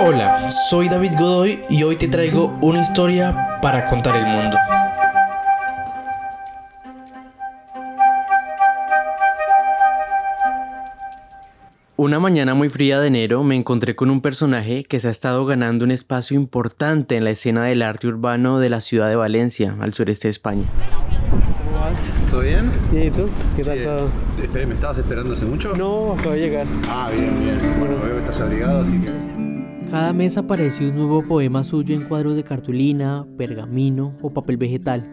Hola, soy David Godoy y hoy te traigo una historia para contar el mundo. Una mañana muy fría de enero me encontré con un personaje que se ha estado ganando un espacio importante en la escena del arte urbano de la ciudad de Valencia, al sureste de España. ¿Todo bien? ¿Y tú? ¿Qué tal Sí. todo? Esperé, ¿me estabas esperando hace mucho? No, acabo de llegar. Ah, bien, bien. Bueno, veo que estás abrigado, así que. Cada mes aparece un nuevo poema suyo en cuadros de cartulina, pergamino o papel vegetal,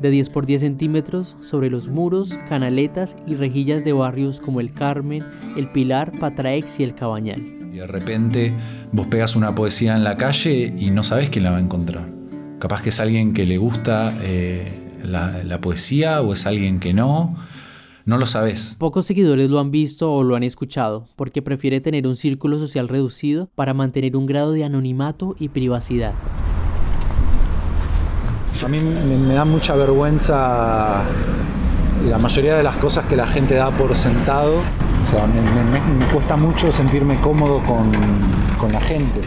de 10 por 10 centímetros, sobre los muros, canaletas y rejillas de barrios como el Carmen, el Pilar, Patraex y el Cabañal. Y de repente vos pegas una poesía en la calle y no sabés quién la va a encontrar. Capaz que es alguien que le gusta eh, la, la poesía o es alguien que no. No lo sabés. Pocos seguidores lo han visto o lo han escuchado, porque prefiere tener un círculo social reducido para mantener un grado de anonimato y privacidad. A mí me, me da mucha vergüenza la mayoría de las cosas que la gente da por sentado. O sea, me- me cuesta mucho sentirme cómodo con, con la gente.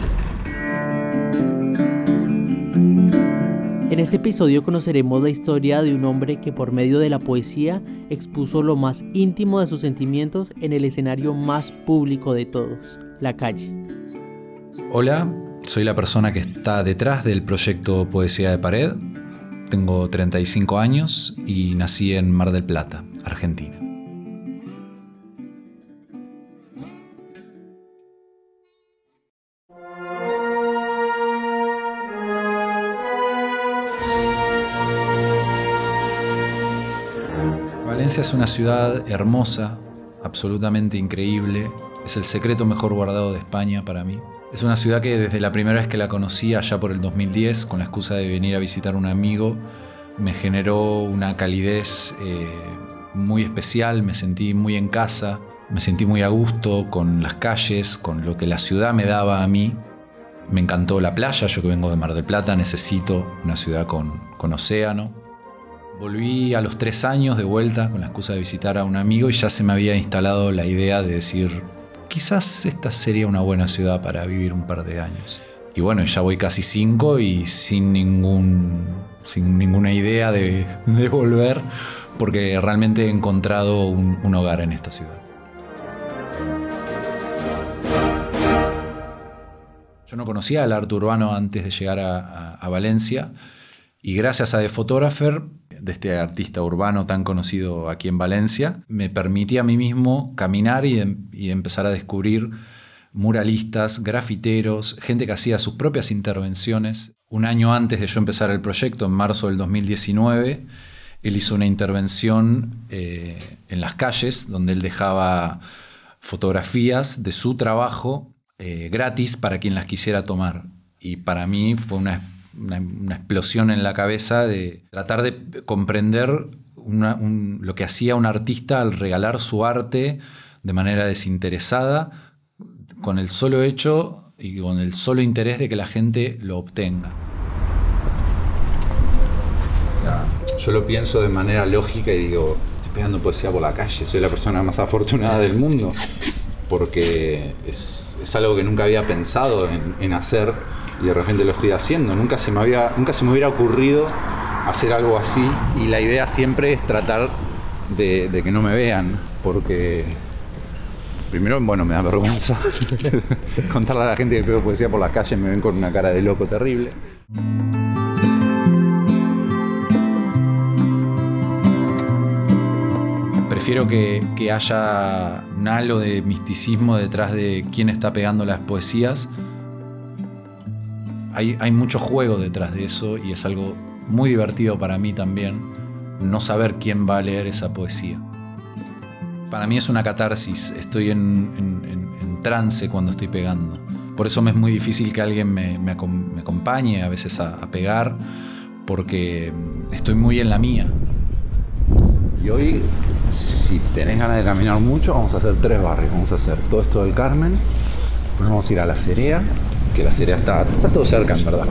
En este episodio conoceremos la historia de un hombre que por medio de la poesía expuso lo más íntimo de sus sentimientos en el escenario más público de todos, la calle. Hola, soy la persona que está detrás del proyecto Poesía de Pared. Tengo 35 años y nací en Mar del Plata, Argentina. Valencia es una ciudad hermosa, absolutamente increíble. Es el secreto mejor guardado de España para mí. Es una ciudad que desde la primera vez que la conocí, allá por el 2010, con la excusa de venir a visitar a un amigo, me generó una calidez eh, muy especial, me sentí muy en casa, me sentí muy a gusto con las calles, con lo que la ciudad me daba a mí. Me encantó la playa, yo que vengo de Mar del Plata necesito una ciudad con, con océano. Volví a los tres años de vuelta con la excusa de visitar a un amigo y ya se me había instalado la idea de decir, quizás esta sería una buena ciudad para vivir un par de años. Y bueno, ya voy casi cinco y sin, ningún, sin ninguna idea de, volver porque realmente he encontrado un, hogar en esta ciudad. Yo no conocía el arte urbano antes de llegar a, a- a Valencia y gracias a The Photographer, de este artista urbano tan conocido aquí en Valencia, me permití a mí mismo caminar y, em- y empezar a descubrir muralistas, grafiteros, gente que hacía sus propias intervenciones. Un año antes de yo empezar el proyecto, en marzo del 2019, él hizo una intervención eh, en las calles donde él dejaba fotografías de su trabajo eh, gratis para quien las quisiera tomar. Y para mí fue una, una- explosión en la cabeza de tratar de comprender lo que hacía un artista al regalar su arte de manera desinteresada, con el solo hecho y con el solo interés de que la gente lo obtenga. Yo lo pienso de manera lógica y digo, estoy pegando poesía por la calle, soy la persona más afortunada del mundo. Porque es, es algo que nunca había pensado en, en hacer y de repente lo estoy haciendo. Nunca se, me había, nunca se me hubiera ocurrido hacer algo así y la idea siempre es tratar de, de que no me vean. Porque primero, bueno, me da vergüenza contarle a la gente que pego poesía por la calle, me ven con una cara de loco terrible. Prefiero que, que haya un halo de misticismo detrás de quién está pegando las poesías. Hay, hay mucho juego detrás de eso y es algo muy divertido para mí también no saber quién va a leer esa poesía. Para mí es una catarsis, estoy en, en- en- en trance cuando estoy pegando. Por eso me es muy difícil que alguien me, me me acompañe a veces a, a pegar, porque estoy muy en la mía. Y hoy, si tenés ganas de caminar mucho, vamos a hacer tres barrios. Vamos a hacer todo esto del Carmen, después vamos a ir a la Cerea, que la Cerea está, está todo cerca, en verdad.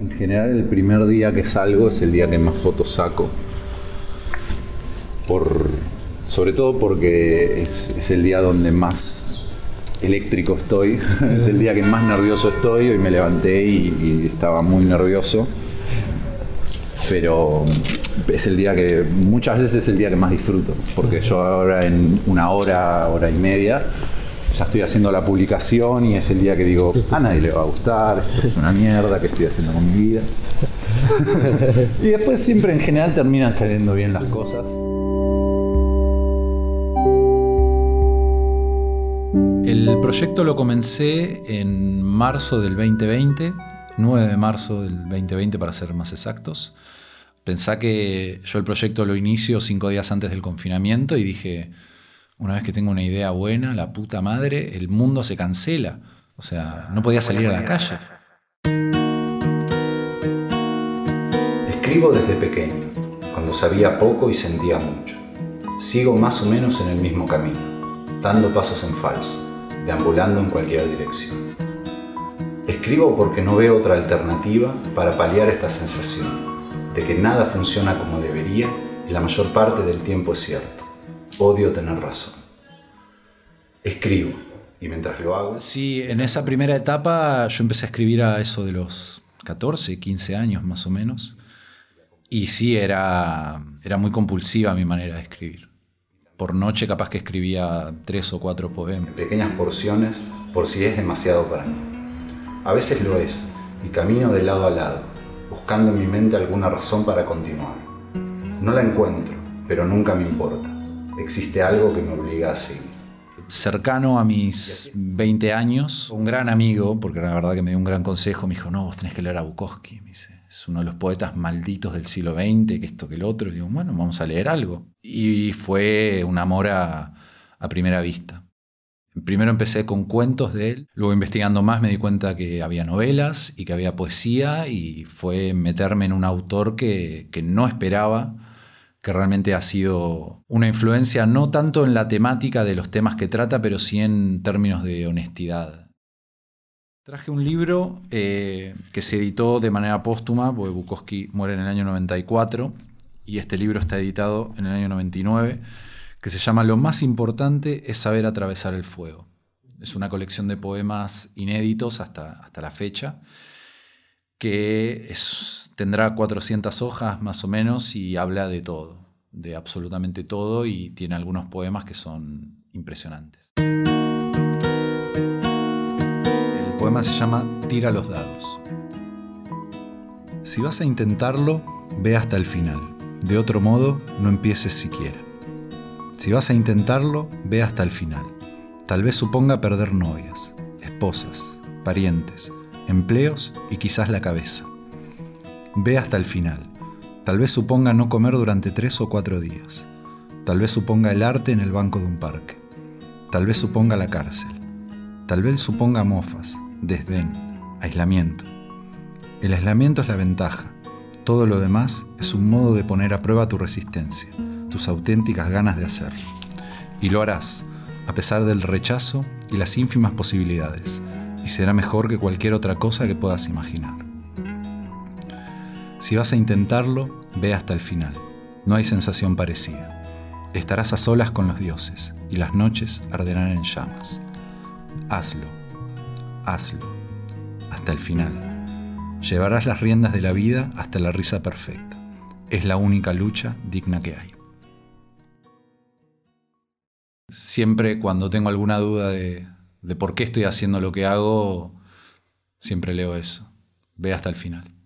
En general el primer día que salgo es el día que más fotos saco. Por, sobre todo porque es, es el día donde más eléctrico estoy, es el día que más nervioso estoy, hoy me levanté y, estaba muy nervioso, pero es el día que muchas veces es el día que más disfruto, porque yo ahora en una hora, hora y media, ya estoy haciendo la publicación y es el día que digo, a nadie le va a gustar, esto es una mierda que estoy haciendo con mi vida. y después siempre en general terminan saliendo bien las cosas. El proyecto lo comencé en marzo del 2020, 9 de marzo del 2020 para ser más exactos. Pensá que yo el proyecto lo inicio cinco días antes del confinamiento y dije, una vez que tengo una idea buena, la puta madre, el mundo se cancela. O sea, no podía salir a la calle. Escribo desde pequeño, cuando sabía poco y sentía mucho. Sigo más o menos en el mismo camino, dando pasos en falso, deambulando en cualquier dirección. Escribo porque no veo otra alternativa para paliar esta sensación de que nada funciona como debería y la mayor parte del tiempo es cierto. Odio tener razón. Escribo y mientras lo hago... Sí, en esa primera etapa yo empecé a escribir a eso de los 14, 15 años más o menos. Y sí, era, era muy compulsiva mi manera de escribir. Por noche capaz que escribía tres o cuatro poemas. En pequeñas porciones, por si es demasiado para mí. A veces lo es, y camino de lado a lado, buscando en mi mente alguna razón para continuar. No la encuentro, pero nunca me importa. Existe algo que me obliga a seguir. Cercano a mis 20 años, un gran amigo, porque la verdad que me dio un gran consejo, me dijo, no, vos tenés que leer a Bukowski. Me dice, es uno de los poetas malditos del siglo XX, que esto, que el otro. Y digo, bueno, vamos a leer algo. Y fue un amor a, primera vista. Primero empecé con cuentos de él, luego investigando más me di cuenta que había novelas y que había poesía y fue meterme en un autor que, que no esperaba, que realmente ha sido una influencia no tanto en la temática de los temas que trata, pero sí en términos de honestidad. Traje un libro eh, que se editó de manera póstuma, porque Bukowski muere en el año 94 y este libro está editado en el año 99 que se llama Lo más importante es saber atravesar el fuego. Es una colección de poemas inéditos hasta, hasta la fecha, que tendrá 400 hojas más o menos y habla de todo, de absolutamente todo y tiene algunos poemas que son impresionantes. El poema se llama Tira los dados. Si vas a intentarlo, ve hasta el final. De otro modo, no empieces siquiera. Si vas a intentarlo, ve hasta el final. Tal vez suponga perder novias, esposas, parientes, empleos y quizás la cabeza. Ve hasta el final. Tal vez suponga no comer durante tres o cuatro días. Tal vez suponga el arte en el banco de un parque. Tal vez suponga la cárcel. Tal vez suponga mofas, desdén, aislamiento. El aislamiento es la ventaja. Todo lo demás es un modo de poner a prueba tu resistencia tus auténticas ganas de hacerlo. Y lo harás, a pesar del rechazo y las ínfimas posibilidades, y será mejor que cualquier otra cosa que puedas imaginar. Si vas a intentarlo, ve hasta el final. No hay sensación parecida. Estarás a solas con los dioses, y las noches arderán en llamas. Hazlo, hazlo, hasta el final. Llevarás las riendas de la vida hasta la risa perfecta. Es la única lucha digna que hay. Siempre cuando tengo alguna duda de, por qué estoy haciendo lo que hago, siempre leo eso. Ve hasta el final.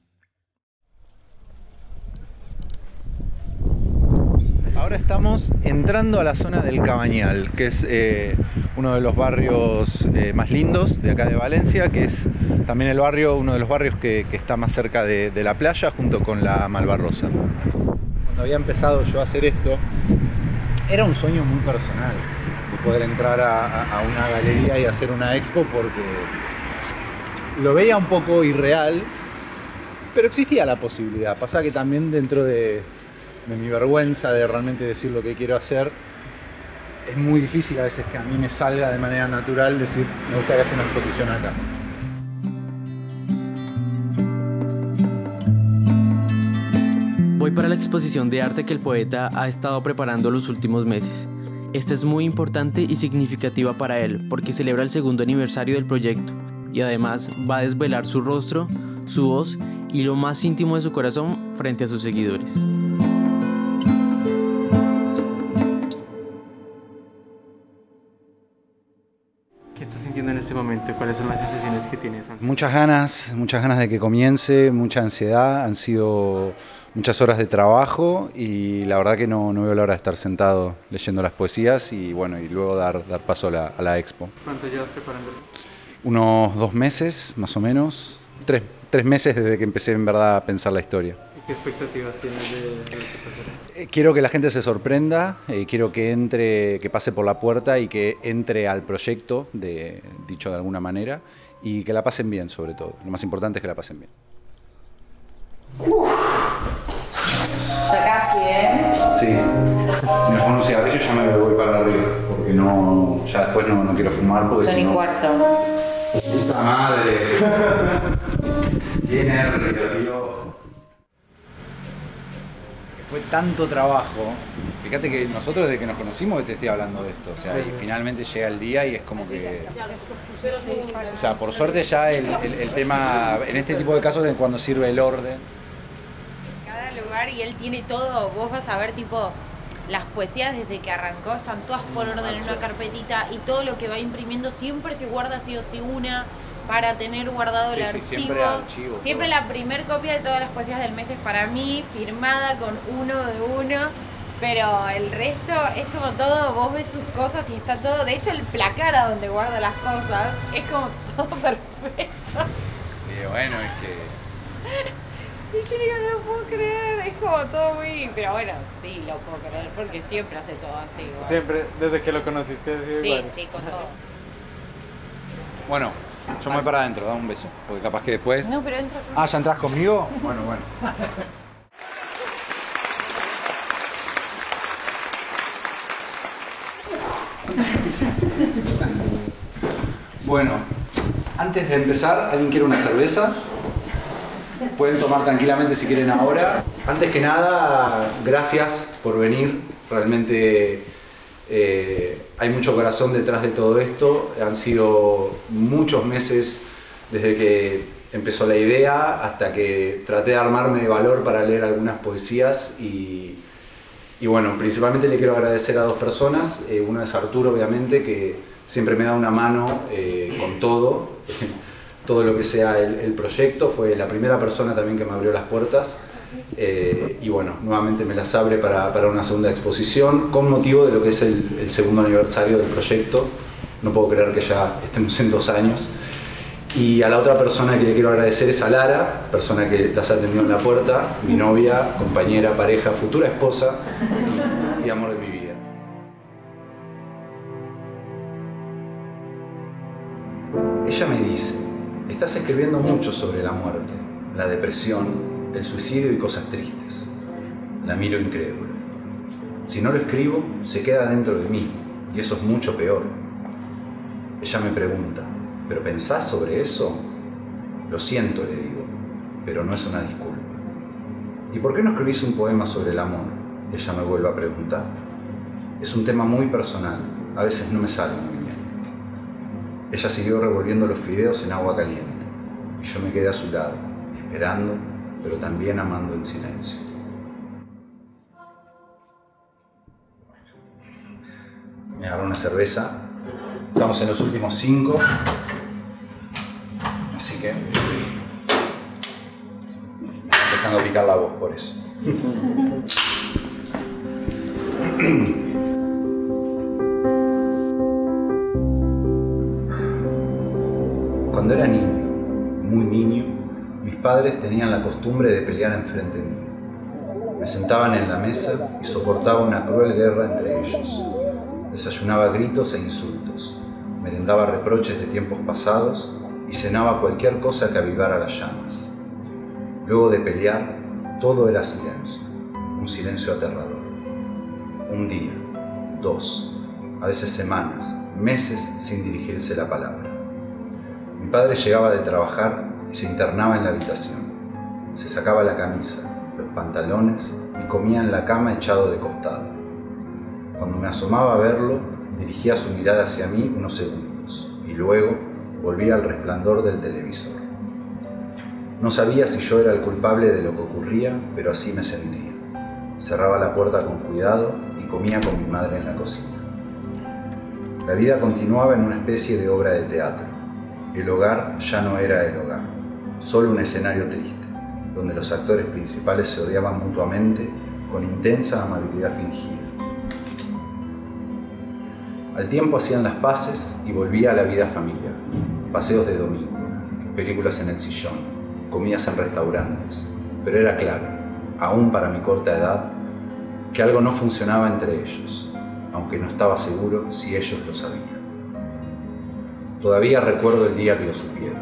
Ahora estamos entrando a la zona del Cabañal, que es eh, uno de los barrios eh, más lindos de acá de Valencia, que es también el barrio, uno de los barrios que, está más cerca de, de, la playa, junto con la Malvarrosa. Cuando había empezado yo a hacer esto, era un sueño muy personal poder entrar a, una galería y hacer una expo porque lo veía un poco irreal, pero existía la posibilidad. Pasa que también dentro de, de mi vergüenza de realmente decir lo que quiero hacer, es muy difícil a veces que a mí me salga de manera natural decir, me gustaría hacer una exposición acá. para la exposición de arte que el poeta ha estado preparando los últimos meses. Esta es muy importante y significativa para él porque celebra el segundo aniversario del proyecto y además va a desvelar su rostro, su voz y lo más íntimo de su corazón frente a sus seguidores. Tienes? Muchas ganas, muchas ganas de que comience, mucha ansiedad, han sido muchas horas de trabajo y la verdad que no, no veo la hora de estar sentado leyendo las poesías y bueno, y luego dar, dar paso a la, a la expo. ¿Cuánto llevas preparándolo? Unos dos meses, más o menos, tres, tres meses desde que empecé en verdad a pensar la historia. ¿Y qué expectativas tienes de, de? Eh, Quiero que la gente se sorprenda, eh, quiero que entre, que pase por la puerta y que entre al proyecto, de, dicho de alguna manera, y que la pasen bien sobre todo. Lo más importante es que la pasen bien. Ya casi, ¿eh? Sí, me fumo un cigarrillo ya me voy para arriba, porque no, ya después no, no quiero fumar porque Son y cuarto. ¡Puta madre! ¡Qué nervios, Dios! Fue tanto trabajo. Fíjate que nosotros desde que nos conocimos te estoy hablando de esto. O sea, y finalmente llega el día y es como que. O sea, por suerte ya el, el- el tema. En este tipo de casos es cuando sirve el orden. Cada lugar y él tiene todo. Vos vas a ver, tipo, las poesías desde que arrancó están todas por orden en una carpetita y todo lo que va imprimiendo siempre se guarda sí o sí una para tener guardado Sí, el sí, archivo. siempre archivo, Siempre la primer copia de todas las poesías del mes es para mí, firmada con uno de uno. Pero el resto es como todo, vos ves sus cosas y está todo. De hecho, el placar a donde guarda las cosas es como todo perfecto. Y bueno, es que. Y yo digo, no lo puedo creer, es como todo muy... Pero bueno, sí, lo puedo creer, porque siempre hace todo así. igual. Siempre, desde que lo conociste, sí, Sí, igual. sí, con todo. Bueno, yo me voy para adentro, dame un beso. Porque capaz que después. No, pero entra Ah, ¿ya entras conmigo? Bueno, bueno. Bueno, antes de empezar, ¿alguien quiere una cerveza? Pueden tomar tranquilamente si quieren ahora. Antes que nada, gracias por venir. Realmente eh, hay mucho corazón detrás de todo esto. Han sido muchos meses desde que empezó la idea hasta que traté de armarme de valor para leer algunas poesías y, bueno, principalmente le quiero agradecer a dos personas. Eh, uno es Arturo, obviamente, que siempre me da una mano eh, con todo, todo lo que sea el proyecto. Fue la primera persona también que me abrió las puertas. Eh, y bueno, nuevamente me las abre para, para una segunda exposición con motivo de lo que es el, segundo aniversario del proyecto. No puedo creer que ya estemos en dos años. Y a la otra persona que le quiero agradecer es a Lara, persona que las ha atendido en la puerta, mi novia, compañera, pareja, futura esposa y amor de mi vida. Ella me dice, estás escribiendo mucho sobre la muerte, la depresión, el suicidio y cosas tristes. La miro incrédula. Si no lo escribo, se queda dentro de mí, y eso es mucho peor. Ella me pregunta, ¿pero pensás sobre eso? Lo siento, le digo, pero no es una disculpa. ¿Y por qué no escribís un poema sobre el amor? Ella me vuelve a preguntar. Es un tema muy personal, a veces no me sale muy bien. Ella siguió revolviendo los fideos en agua caliente, y yo me quedé a su lado, esperando, pero también amando en silencio. Me agarró una cerveza. Estamos en los últimos cinco. Así que. Empezando a picar la voz por eso. Cuando era niño, padres tenían la costumbre de pelear enfrente mío. Me sentaban en la mesa y soportaba una cruel guerra entre ellos. Desayunaba gritos e insultos, merendaba reproches de tiempos pasados y cenaba cualquier cosa que avivara las llamas. Luego de pelear, todo era silencio, un silencio aterrador. Un día, dos, a veces semanas, meses sin dirigirse la palabra. Mi padre llegaba de trabajar y se internaba en la habitación. Se sacaba la camisa, los pantalones y comía en la cama echado de costado. Cuando me asomaba a verlo, dirigía su mirada hacia mí unos segundos y luego volvía al resplandor del televisor. No sabía si yo era el culpable de lo que ocurría, pero así me sentía. Cerraba la puerta con cuidado y comía con mi madre en la cocina. La vida continuaba en una especie de obra de teatro. El hogar ya no era el hogar, solo un escenario triste, donde los actores principales se odiaban mutuamente con intensa amabilidad fingida. Al tiempo hacían las paces y volvía a la vida familiar, paseos de domingo, películas en el sillón, comidas en restaurantes, pero era claro, aún para mi corta edad, que algo no funcionaba entre ellos, aunque no estaba seguro si ellos lo sabían. Todavía recuerdo el día que lo supieron.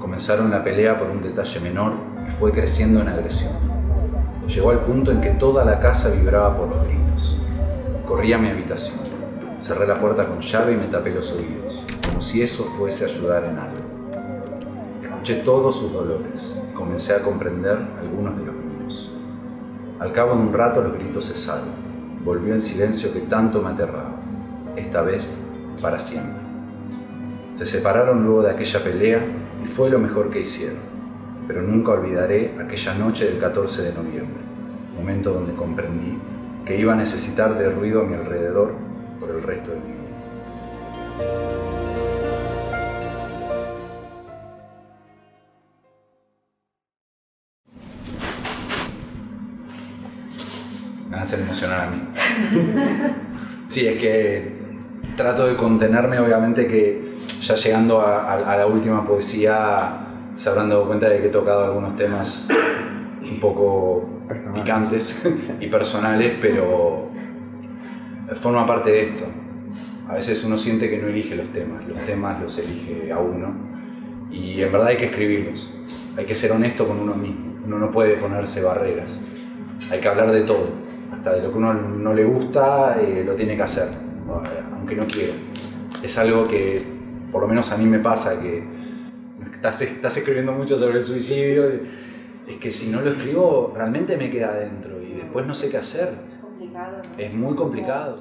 Comenzaron la pelea por un detalle menor y fue creciendo en agresión. Llegó al punto en que toda la casa vibraba por los gritos. Corrí a mi habitación, cerré la puerta con llave y me tapé los oídos, como si eso fuese ayudar en algo. Escuché todos sus dolores y comencé a comprender algunos de los míos. Al cabo de un rato los gritos cesaron. Volvió el silencio que tanto me aterraba, esta vez para siempre. Se separaron luego de aquella pelea y fue lo mejor que hicieron, pero nunca olvidaré aquella noche del 14 de noviembre, momento donde comprendí que iba a necesitar de ruido a mi alrededor por el resto de mi vida. hacer emocionar a mí. Sí, es que trato de contenerme, obviamente que ya llegando a, la última poesía se habrán dado cuenta de que he tocado algunos temas un poco picantes y personales, pero forma parte de esto. A veces uno siente que no elige los temas, los temas los elige a uno y en verdad hay que escribirlos, hay que ser honesto con uno mismo, uno no puede ponerse barreras, hay que hablar de todo hasta de lo que uno no le gusta, eh, lo tiene que hacer, aunque no quiera. Es algo que, por lo menos a mí me pasa, que estás, estás escribiendo mucho sobre el suicidio, es que si no lo escribo, realmente me queda adentro y después no sé qué hacer. Es complicado. Es muy complicado.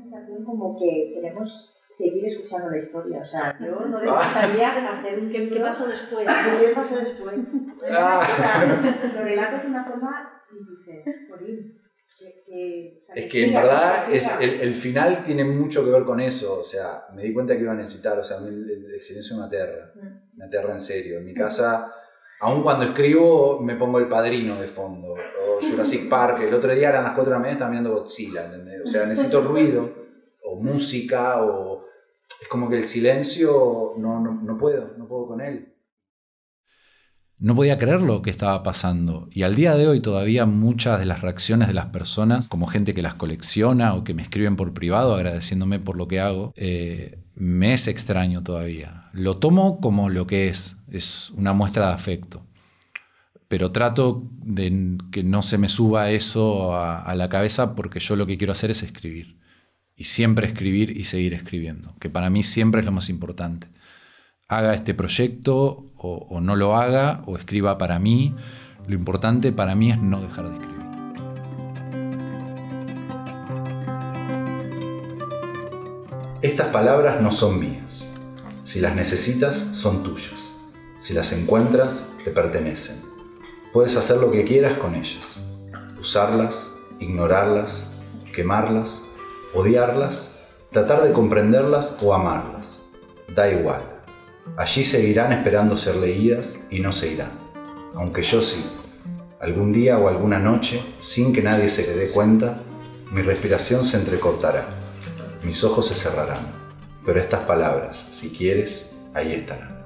sensación como que queremos seguir escuchando la historia. O sea, yo no les gustaría hacer un ¿Qué, ¿Qué pasó después? ¿Qué pasó después? Ah. lo relato de una forma y dices, por es que en verdad es, el, final tiene mucho que ver con eso, o sea, me di cuenta que iba a necesitar, o sea, el, silencio me aterra, mm. me aterra en serio. En mi casa, aun cuando escribo, me pongo el padrino de fondo, o Jurassic Park, el otro día eran las 4 de la mañana, estaba mirando Godzilla, O sea, necesito ruido, o música, o... Es como que el silencio no, no, no puedo, no puedo con él. No podía creer lo que estaba pasando. Y al día de hoy todavía muchas de las reacciones de las personas, como gente que las colecciona o que me escriben por privado agradeciéndome por lo que hago, eh, me es extraño todavía. Lo tomo como lo que es, es una muestra de afecto, pero trato de que no se me suba eso a la cabeza porque yo lo que quiero hacer es escribir. Y siempre escribir y seguir escribiendo, que para mí siempre es lo más importante haga este proyecto o, no lo haga o escriba para mí. Lo importante para mí es no dejar de escribir. Estas palabras no son mías. Si las necesitas, son tuyas. Si las encuentras, te pertenecen. Puedes hacer lo que quieras con ellas. Usarlas, ignorarlas, quemarlas, odiarlas, tratar de comprenderlas o amarlas. Da igual. Allí seguirán esperando ser leídas y no se irán. Aunque yo sí, algún día o alguna noche, sin que nadie se dé cuenta, mi respiración se entrecortará, mis ojos se cerrarán, pero estas palabras, si quieres, ahí estarán.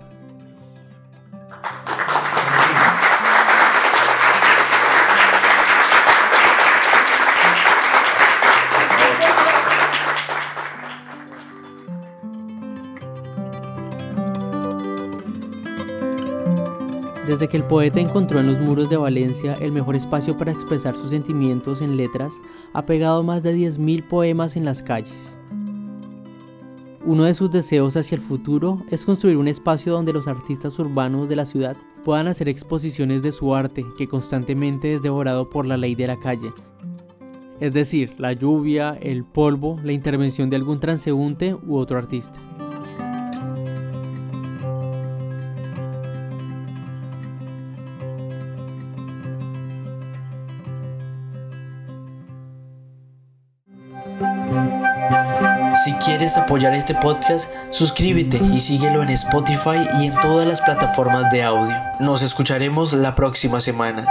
Desde que el poeta encontró en los muros de Valencia el mejor espacio para expresar sus sentimientos en letras, ha pegado más de 10.000 poemas en las calles. Uno de sus deseos hacia el futuro es construir un espacio donde los artistas urbanos de la ciudad puedan hacer exposiciones de su arte que constantemente es devorado por la ley de la calle. Es decir, la lluvia, el polvo, la intervención de algún transeúnte u otro artista. Quieres apoyar este podcast, suscríbete y síguelo en Spotify y en todas las plataformas de audio. Nos escucharemos la próxima semana.